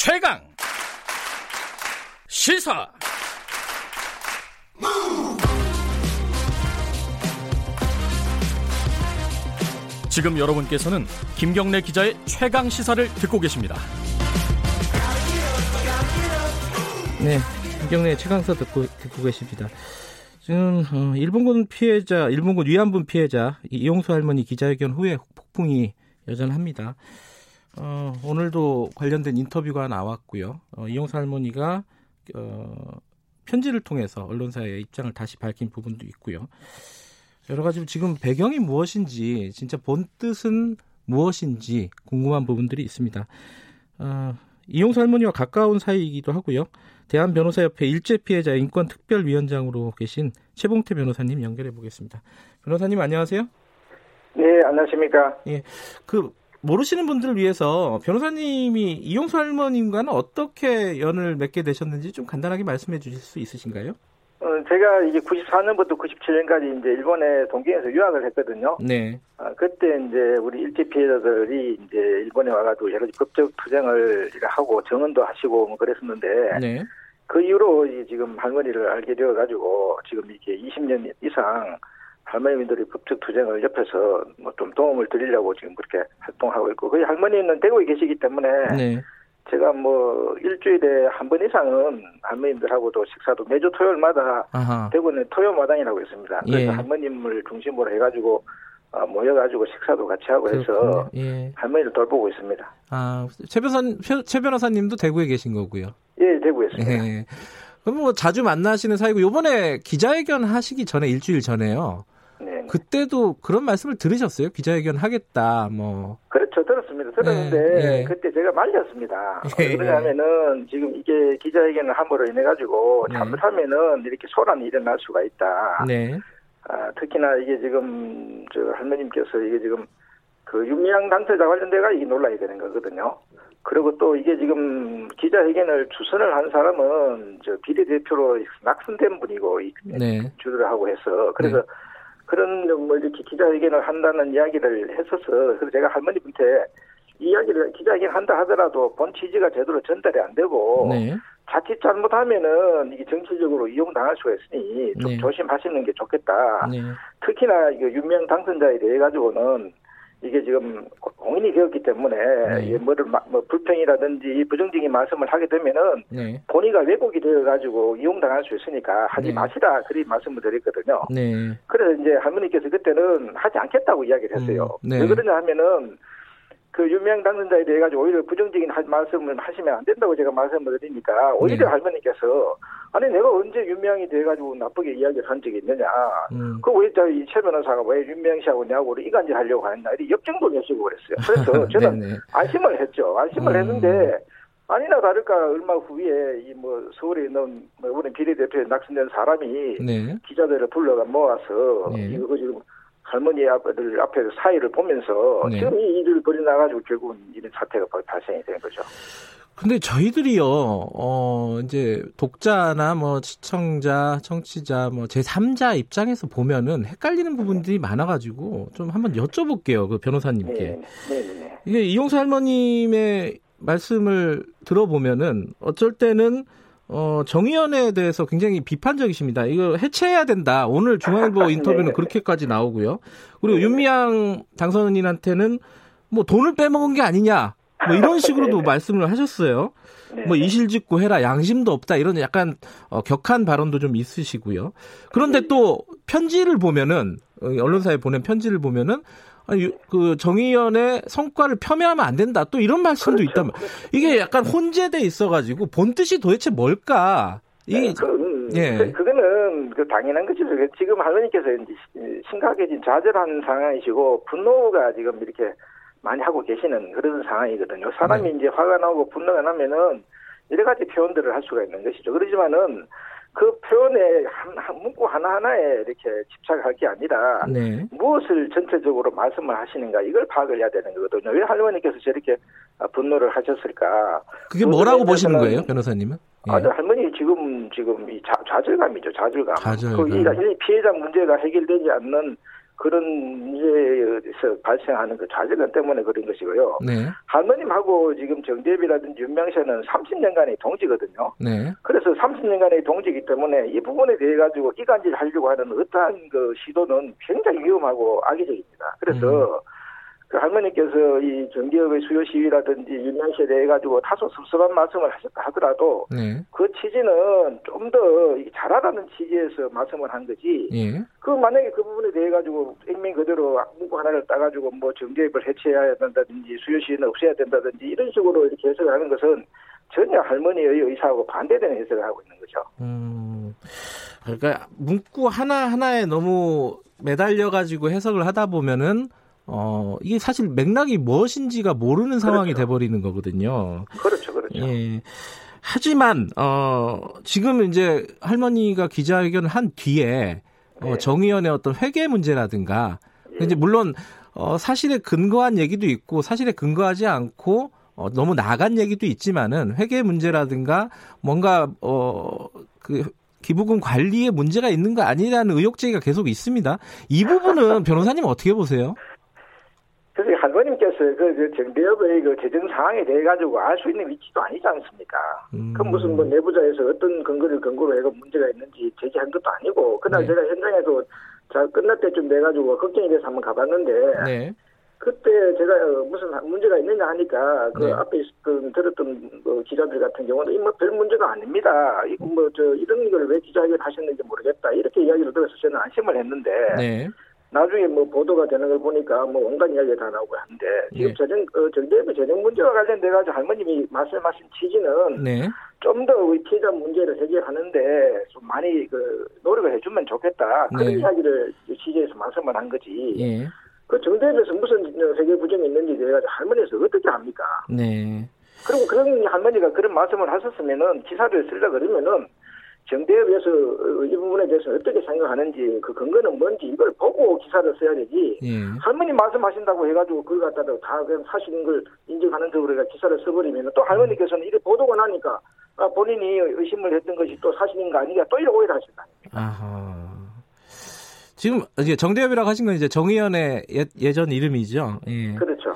최강 시사 지금 여러분께서는 김경래 기자의 최강 시사를 듣고 계십니다. 네, 김경래 최강사 듣고 듣고 계십니다. 지금 어, 일본군 피해자, 일본군 위안부 피해자 이용수 할머니 기자회견 후에 폭풍이 여전합니다. 어, 오늘도 관련된 인터뷰가 나왔고요. 어, 이용수 할머니가 어, 편지를 통해서 언론사의 입장을 다시 밝힌 부분도 있고요. 여러 가지 지금 배경이 무엇인지 진짜 본 뜻은 무엇인지 궁금한 부분들이 있습니다. 어, 이용수 할머니와 가까운 사이이기도 하고요. 대한변호사협회 일제 피해자 인권특별위원장으로 계신 최봉태 변호사님 연결해 보겠습니다. 변호사님 안녕하세요. 네, 안녕하십니까. 예, 그 모르시는 분들을 위해서 변호사님이 이용수 할머님과는 어떻게 연을 맺게 되셨는지 좀 간단하게 말씀해 주실 수 있으신가요? 어, 제가 이제 94년부터 97년까지 이제 일본에 동경에서 유학을 했거든요. 네. 아, 그때 이제 우리 일제 피해자들이 이제 일본에 와가지고 여러 가지 법적 투쟁을 하고 정언도 하시고 뭐 그랬었는데. 네. 그 이후로 지금 할머니를 알게 되어가지고 지금 이렇게 20년 이상 할머니들이 법적 투쟁을 옆에서 뭐 좀 도움을 드리려고 지금 그렇게 활동하고 있고 거의 할머니는 대구에 계시기 때문에 네. 제가 뭐 일주일에 한 번 이상은 할머님들하고도 식사도 매주 토요일마다 아하. 대구는 토요마당이라고 있습니다. 그래서 예. 할머님을 중심으로 해가지고 어, 모여가지고 식사도 같이 하고 해서 그렇군요. 예. 할머니를 돌보고 있습니다. 아, 최 변호사 최 변호사님도 대구에 계신 거고요. 예, 대구에 있습니다. 예. 그럼 뭐 자주 만나시는 사이고 요번에 기자회견 하시기 전에 일주일 전에요. 네. 그때도 그런 말씀을 들으셨어요? 기자회견 하겠다. 뭐. 그렇죠. 들었습니다. 들었는데 예, 예. 그때 제가 말렸습니다. 예, 왜 그러냐면은 지금 이게 기자회견을 함으로 인해 가지고 네. 잘못하면은 이렇게 소란이 일어날 수가 있다. 네. 아, 특히나 이게 지금 저 할머님께서 이게 지금 그 윤미향 단체자 관련돼가 이게 논란이 되는 거거든요. 그리고 또 이게 지금 기자회견을 주선을 한 사람은 저 비례대표로 낙선된 분이고 이 네. 주도를 하고 해서 그래서 네. 그런 뭐 이렇게 기자회견을 한다는 이야기를 했어서 그래서 제가 할머니한테 이야기를 기자회견 한다 하더라도 본 취지가 제대로 전달이 안 되고 네. 자칫 잘못하면은 이게 정치적으로 이용당할 수가 있으니 좀 네. 조심하시는 게 좋겠다. 네. 특히나 이거 유명 당선자에 대해 가지고는 이게 지금 공인이 되었기 때문에 네. 이게 뭐를 마- 뭐 불평이라든지 부정적인 말씀을 하게 되면은 네. 본의가 왜곡이 되어 가지고 이용당할 수 있으니까 하지 네. 마시라 그리 말씀을 드렸거든요. 네. 그래서 이제 할머니께서 그때는 하지 않겠다고 이야기를 했어요. 음, 네. 왜 그러냐 하면은 그 유명 당선자에 대해 가지고 오히려 부정적인 하- 말씀을 하시면 안 된다고 제가 말씀을 드리니까 오히려 네. 할머니께서 아니 내가 언제 윤명이 돼 가지고 나쁘게 이야기를 한 적이 있느냐. 음. 그왜저이최 변호사가 왜 윤명 씨하고 내하고 이간질 하려고 하느냐 이렇게 역정도 내시고 그랬어요. 그래서 저는 네네. 안심을 했죠. 안심을 음. 했는데 아니나 다를까 얼마 후에 이 뭐 서울에 있는 뭐 우리 비례대표에 낙선된 사람이 네. 기자들을 불러가 모아서 네. 이거 지금 할머니 아들 앞에서 사이를 보면서 네. 지금 이 일을 벌여나가지고 결국은 이런 사태가 발생이 된 거죠. 근데 저희들이요, 어, 이제 독자나 뭐 시청자, 청취자, 뭐 제3자 입장에서 보면은 헷갈리는 부분들이 많아가지고 좀 한번 여쭤볼게요, 그 변호사님께. 네, 네, 네. 이게 이용수 할머님의 말씀을 들어보면은 어쩔 때는 어, 정의연에 대해서 굉장히 비판적이십니다. 이거 해체해야 된다. 오늘 중앙일보 인터뷰는 네. 그렇게까지 나오고요. 그리고 윤미향 당선인한테는 뭐 돈을 빼먹은 게 아니냐. 뭐 이런 식으로도 네. 말씀을 하셨어요. 네. 뭐 이실직고 해라 양심도 없다 이런 약간 어, 격한 발언도 좀 있으시고요. 그런데 또 편지를 보면은 어, 언론사에 보낸 편지를 보면은 그 정의연의 성과를 폄훼하면 안 된다. 또 이런 말씀도 그렇죠. 있다면 이게 약간 혼재돼 있어가지고 본 뜻이 도대체 뭘까? 그, 음, 예. 그- 그거는 그 당연한 거죠. 그 지금 할머니께서 심각해진 좌절한 상황이시고 분노가 지금 이렇게 많이 하고 계시는 그런 상황이거든요. 사람이 네. 이제 화가 나고 분노가 나면은 여러 가지 표현들을 할 수가 있는 것이죠. 그렇지만은 그 표현에 한, 한 문구 하나하나에 이렇게 집착할 게 아니라 네. 무엇을 전체적으로 말씀을 하시는가 이걸 파악을 해야 되는 거거든요. 왜 할머니께서 저렇게 아, 분노를 하셨을까? 그게 뭐라고 보시는 거예요, 변호사님은? 예. 아, 저 할머니 지금 지금 이 좌, 좌절감이죠, 좌절감. 좌절감. 그 이, 이 피해자 문제가 해결되지 않는 그런 문제에서 발생하는 그 좌절감 때문에 그런 것이고요. 네. 할머님하고 지금 정대비라든지 윤명세는 30년간의 동지거든요. 네. 그래서 30년간의 동지이기 때문에 이 부분에 대해 가지고 이간질 하려고 하는 어떠한 그 시도는 굉장히 위험하고 악의적입니다. 그래서 그 할머니께서 이 정기업의 수요 시위라든지 윤명시에 대해 가지고 다소 섭섭한 말씀을 하셨다 하더라도 네. 그 취지는 좀 더 잘하라는 취지에서 말씀을 한 거지. 예. 그 만약에 그 부분에 대해 가지고 액면 그대로 문구 하나를 따가지고 뭐 정기업을 해체해야 된다든지 수요 시위는 없애야 된다든지 이런 식으로 이렇게 해석을 하는 것은 전혀 할머니의 의사하고 반대되는 해석을 하고 있는 거죠. 음. 그러니까 문구 하나 하나에 너무 매달려 가지고 해석을 하다 보면은 어 이게 사실 맥락이 무엇인지가 모르는 상황이 그렇죠. 돼버리는 거거든요. 그렇죠, 그렇죠. 예. 하지만 어 지금 이제 할머니가 기자회견을 한 뒤에 어, 네. 정의연의 어떤 회계 문제라든가 이제 물론 어 사실에 근거한 얘기도 있고 사실에 근거하지 않고 어, 너무 나간 얘기도 있지만은 회계 문제라든가 뭔가 어 그 기부금 관리에 문제가 있는 거 아니라는 의혹 제기가 계속 있습니다. 이 부분은 변호사님 어떻게 보세요? 그, 그 정대협의 그 재정 상황에 대해 가지고 알 수 있는 위치도 아니지 않습니까? 음. 그 무슨 뭐 내부자에서 어떤 근거를 근거로 해가 문제가 있는지 제기한 것도 아니고 그날 네. 제가 현장에서 자 끝날 때쯤 돼 가지고 걱정이 돼서 한번 가봤는데 네. 그때 제가 어, 무슨 문제가 있느냐 하니까 그 네. 앞에 있었던 들었던 그 기자들 같은 경우는 이뭐 별 문제가 아닙니다. 이거 뭐 저 이런 걸 왜 기자회견 하셨는지 모르겠다 이렇게 이야기를 들어서 저는 안심을 했는데 네. 나중에 뭐 보도가 되는 걸 보니까 뭐 온갖 이야기가 다 나오고 하는데 지금 예. 재정 어, 정대협의 재정 문제와 관련돼 가지고 할머님이 말씀하신 취지는 네. 좀더 우리 피해자 문제를 해결하는데 좀 많이 그 노력을 해주면 좋겠다 그런 네. 이야기를 취재에서 말씀을 한 거지. 예. 그 정대협에서 무슨 회계 부정이 있는지 내가 할머니에서 어떻게 합니까? 네. 그리고 그런 할머니가 그런 말씀을 하셨으면은 기사를 쓰려 그러면은 정대협에서 어, 이 부분에 대해서 어떻게 생각하는지 그 근거는 뭔지 이걸 보고 기사를 써야 되지. 예. 할머니 말씀하신다고 해가지고 그걸 갖다가 다 그냥 사실인 걸 인정하는 쪽으로 해가 기사를 써버리면 또 할머니께서는 이렇게 보도가 나니까 아, 본인이 의심을 했던 것이 또 사실인가 아니냐 또 이렇게 오해를 하신다. 아하. 지금 이제 정대협이라고 하신 건 이제 정의연의 예, 예전 이름이죠. 예. 그렇죠.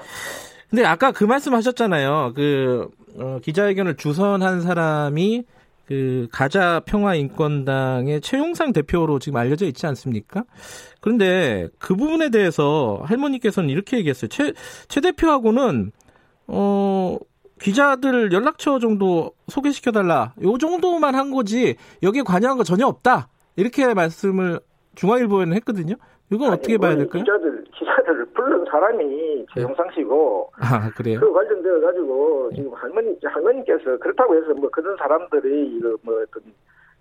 근데 아까 그 말씀 하셨잖아요. 그 어, 기자회견을 주선한 사람이 그 가자 평화 인권당의 최용상 대표로 지금 알려져 있지 않습니까? 그런데 그 부분에 대해서 할머니께서는 이렇게 얘기했어요. 최, 최 대표하고는 어 기자들 연락처 정도 소개시켜 달라. 요 정도만 한 거지 여기에 관여한 거 전혀 없다. 이렇게 말씀을 중앙일보에는 했거든요. 이건 어떻게 봐야 아니, 될까요? 기자들 기자들을 부른 사람이 최영상 씨고 아 그래요? 그 관련되어 가지고 지금 할머니 할머니께서 그렇다고 해서 뭐 그런 사람들이 뭐 어떤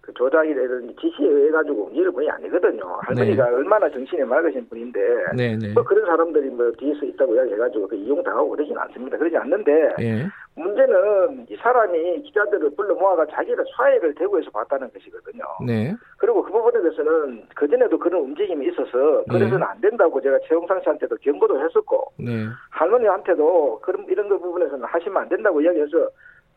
그 조작이라든지 지시에 의해 가지고 움직일 분이 아니거든요. 할머니가 얼마나 정신이 맑으신 분인데 네 네. 뭐 그런 사람들이 뭐 뒤에서 있다고 이야기해가지고 그 이용당하고 그러진 않습니다. 그러지 않는데 예. 문제는 이 사람이 기자들을 불러 모아가 자기가 사회를 대구에서 봤다는 것이거든요. 네. 그리고 그 부분에 대해서는 그전에도 그런 움직임이 있어서 그래서는 안 된다고 제가 최영상 씨한테도 경고도 했었고 네. 할머니한테도 그런 이런 거 부분에서는 하시면 안 된다고 이야기해서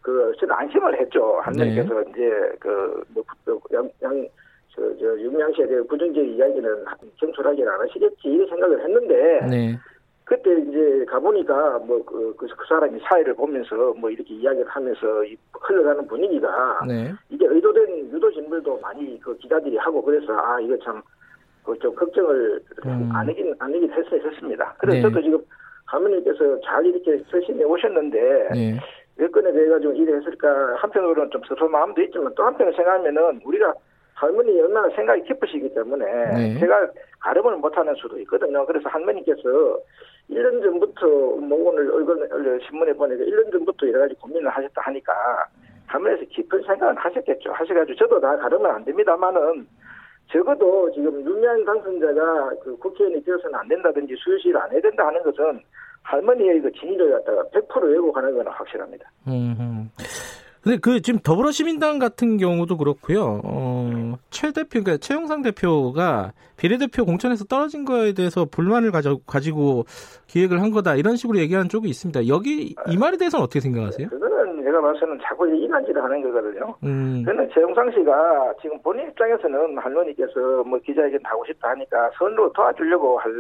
그 저는 안심을 했죠. 할머니께서 네. 이제 그뭐양양 저, 저, 윤명시에 대해 부정적 이야기는 경솔하게는 안 하시겠지, 이런 생각을 했는데, 네. 그때 이제 가보니까, 뭐, 그, 그, 그 사람이 사회를 보면서, 뭐, 이렇게 이야기를 하면서, 이 흘러가는 분위기가, 네. 이게 의도된 유도 진물도 많이 그 기자들이 하고, 그래서, 아, 이거 참, 그 좀 걱정을 음. 안 하긴, 안 하긴 했, 했습니다. 그래서 네. 저도 지금, 할머니께서 잘 이렇게 서신해 오셨는데, 네. 여건에 대해 가지고 이래 했을까 한편으로는 좀 섭섭한 마음도 있지만 또 한편으로 생각하면은 우리가 할머니 얼마나 생각이 깊으시기 때문에 네. 제가 가름을 못하는 수도 있거든요. 그래서 할머니께서 1년 전부터 뭐 오늘 얼굴 신문에 보니까 1년 전부터 여러 가지 고민을 하셨다 하니까 할머니에서 깊은 생각을 하셨겠죠. 하셔가지고 저도 다 가르면 안 됩니다만은 적어도 지금 유명 당선자가 그 국회의원이 되어서는 안 된다든지 수요시를 안 해야 된다 하는 것은 할머니의 그 진위를 갖다가 100% 왜곡하는 건 확실합니다. 음, 음. 근데 그 지금 더불어시민당 같은 경우도 그렇고요. 어, 최 대표, 그러니까 최영상 대표가 비례대표 공천에서 떨어진 거에 대해서 불만을 가져, 가지고 기획을 한 거다 이런 식으로 얘기하는 쪽이 있습니다. 여기 이 말에 대해서는 어떻게 생각하세요? 그거는 제가 봐서는 자꾸 이간질을 하는 거거든요. 음, 저는 최영상 씨가 지금 본인 입장에서는 할머니께서 뭐 기자회견 하고 싶다 하니까 선으로 도와주려고 할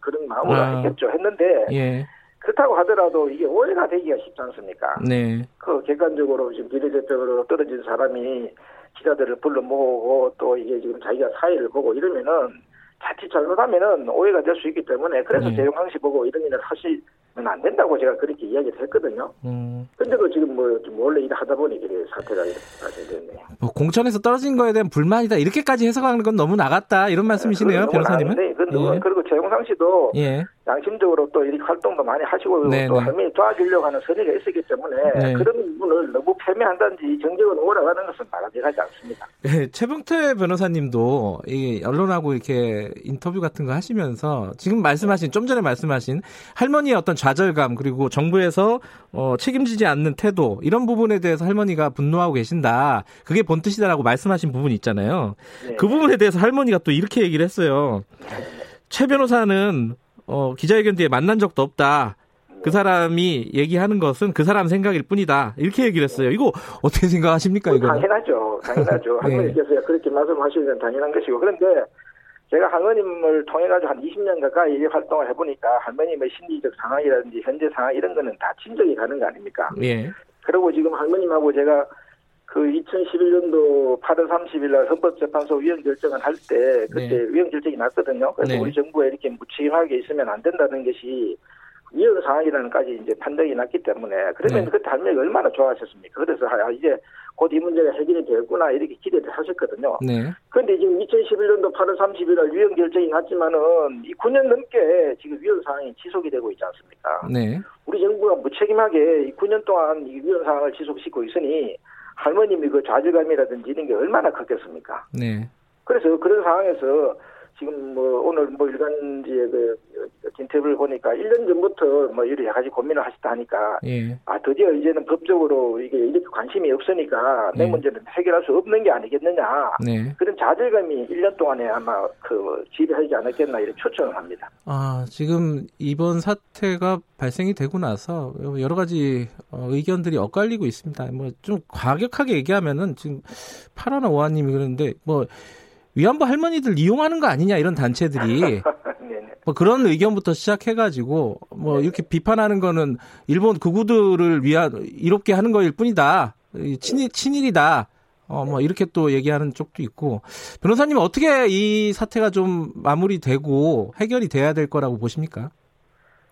그런 마음으로 아. 했겠죠. 했는데 예, 그렇다고 하더라도 이게 오해가 되기가 쉽지 않습니까? 네, 그 객관적으로 지금 비례대표로 떨어진 사람이 기자들을 불러 모으고 또 이게 지금 자기가 사회를 보고 이러면은 자칫 잘못하면은 오해가 될 수 있기 때문에 그래서 네. 재영상 씨 보고 이런 일을 하시면 안 된다고 제가 그렇게 이야기를 했거든요. 음, 근데도 지금 뭐좀 원래 일을 하다 보니 이렇게 사태가 이렇게 발생됐네요. 뭐 공천에서 떨어진 거에 대한 불만이다 이렇게까지 해석하는 건 너무 나갔다 이런 말씀이시네요, 그건 변호사님은. 그건 예. 그리고 최영상 씨도 예, 양심적으로 또 이렇게 활동도 많이 하시고 네, 또 네. 할머니 도와주려고 하는 선의가 있었기 때문에 네. 그런 부분을 너무 폄훼한다든지 정적으로 오라가는 것은 바람직하지 않습니다. 예, 최봉태 변호사님도 이 언론하고 이렇게 인터뷰 같은 거 하시면서 지금 말씀하신 좀 전에 말씀하신 할머니의 어떤 좌절감 그리고 정부에서 어, 책임지지 않는 태도 이런 부분에 대해서 할머니가 분노하고 계신다. 그게 본뜻이다라고 말씀하신 부분이 있잖아요. 네. 그 부분에 대해서 할머니가 또 이렇게 얘기를 했어요. 최 변호사는 어, 기자회견 뒤에 만난 적도 없다. 그 사람이 얘기하는 것은 그 사람 생각일 뿐이다. 이렇게 얘기를 했어요. 이거 어떻게 생각하십니까, 이거? 당연하죠. 당연하죠. 네. 할머니께서 그렇게 말씀하시는 건 당연한 것이고. 그런데 제가 할머님을 통해 가지고 한 20년 가까이 이 활동을 해보니까 할머님의 심리적 상황이라든지 현재 상황 이런 거는 다 친정이 가는 거 아닙니까? 예. 그리고 지금 할머님하고 제가 그 2011년도 8월 30일 날 헌법재판소 위헌 결정을 할 때 그때 네. 위헌 결정이 났거든요. 그래서 네. 우리 정부가 이렇게 무책임하게 있으면 안 된다는 것이 위헌 상황이라는까지 이제 판정이 났기 때문에 그러면 네. 그때 할머니가 얼마나 좋아하셨습니까? 그래서 아, 이제 곧 이 문제가 해결이 되겠구나 이렇게 기대를 하셨거든요. 네. 그런데 지금 2011년도 8월 30일 날 위헌 결정이 났지만은 이 9년 넘게 지금 위헌 상황이 지속이 되고 있지 않습니까? 네. 우리 정부가 무책임하게 이 9년 동안 이 위헌 상황을 지속시키고 있으니 할머님이 그 좌절감이라든지 이런 게 얼마나 컸겠습니까? 네. 그래서 그런 상황에서 지금 뭐 오늘 뭐 일간지의 그 인터뷰를 보니까 1년 전부터 뭐 이렇게 여러 가지 고민을 하셨다 하니까 예. 아 드디어 이제는 법적으로 이게 이렇게 관심이 없으니까 내 네. 문제는 해결할 수 없는 게 아니겠느냐 네. 그런 좌절감이 1년 동안에 아마 그 지배하지 않았겠나 이렇게 초청을 합니다. 아, 지금 이번 사태가 발생이 되고 나서 여러 가지 어, 의견들이 엇갈리고 있습니다. 뭐 좀 과격하게 얘기하면은 지금 파라나 오하님이 그러는데 뭐 위안부 할머니들 이용하는 거 아니냐 이런 단체들이 네네. 뭐 그런 의견부터 시작해가지고 뭐 이렇게 비판하는 거는 일본 극우들을 위한 이롭게 하는 거일 뿐이다. 이 친일 친일이다. 어 뭐 이렇게 또 얘기하는 쪽도 있고 변호사님 은 어떻게 이 사태가 좀 마무리되고 해결이 돼야 될 거라고 보십니까?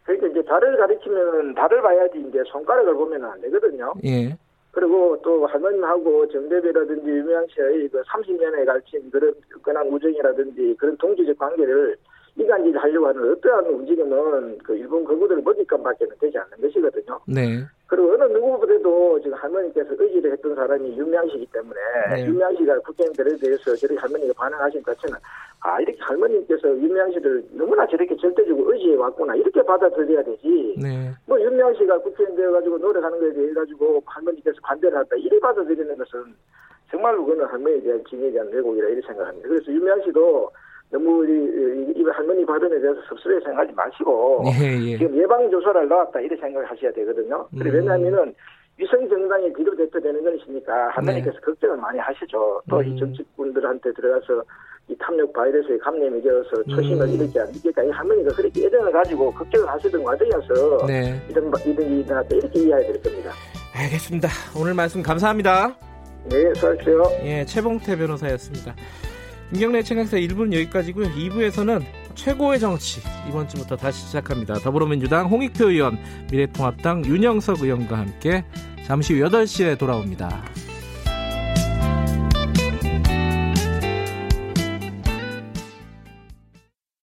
그러니까 이제 달을 가리키면 달을 봐야지 이제 손가락을 보면 안 되거든요. 예, 그리고 또 할머님하고 정대배라든지 유명 씨의 그 30년에 걸친 그런 끈끈한 우정이라든지 그런 동지적 관계를 이간질 하려고 하는 어떠한 움직임은 그 일본 거구들 먹잇감밖에는 되지 않는 것이거든요. 네, 그리고 어느 누구보다도 지금 할머니께서 의지를 했던 사람이 윤미향 씨이기 때문에 네. 씨가 국회의원들에 대해서 저렇게 할머니가 반응하신 것 자체는 아 이렇게 할머니께서 씨를 너무나 저렇게 절대적으로 의지해 왔구나 이렇게 받아들여야 되지 네, 뭐 씨가 국회의원 되어가지고 노력하는 거에 대해 가지고 할머니께서 반대를 한다 이래 받아들이는 것은 정말로 그거는 할머니에 대한 징에 대한 왜곡이라 이렇게 생각합니다. 그래서 씨도 너무 이, 이, 이 할머니 발언에 대해서 섭섭해 생각하지 마시고 예, 예. 지금 예방 조사를 나왔다 이렇게 생각을 하셔야 되거든요. 음. 왜냐하면은 위성 정당의 비로 대표 되는 것이니까 할머니께서 걱정을 많이 하시죠. 또이 네. 음. 정치꾼들한테 들어가서 이 탐욕 바이러스에 감염이 되어서 초심을 음. 안 되니까 이 할머니가 그렇게 예정을 가지고 걱정을 하시던 과정이어서 네, 이런 이런 일이 일어났다 이렇게 이해해야 될 겁니다. 알겠습니다. 오늘 말씀 감사합니다. 네, 수고하십시오. 예, 최봉태 변호사였습니다. 김경래 최강사 1부는 여기까지고요. 2부에서는 최고의 정치 이번 주부터 다시 시작합니다. 더불어민주당 홍익표 의원, 미래통합당 윤영석 의원과 함께 잠시 후 8시에 돌아옵니다.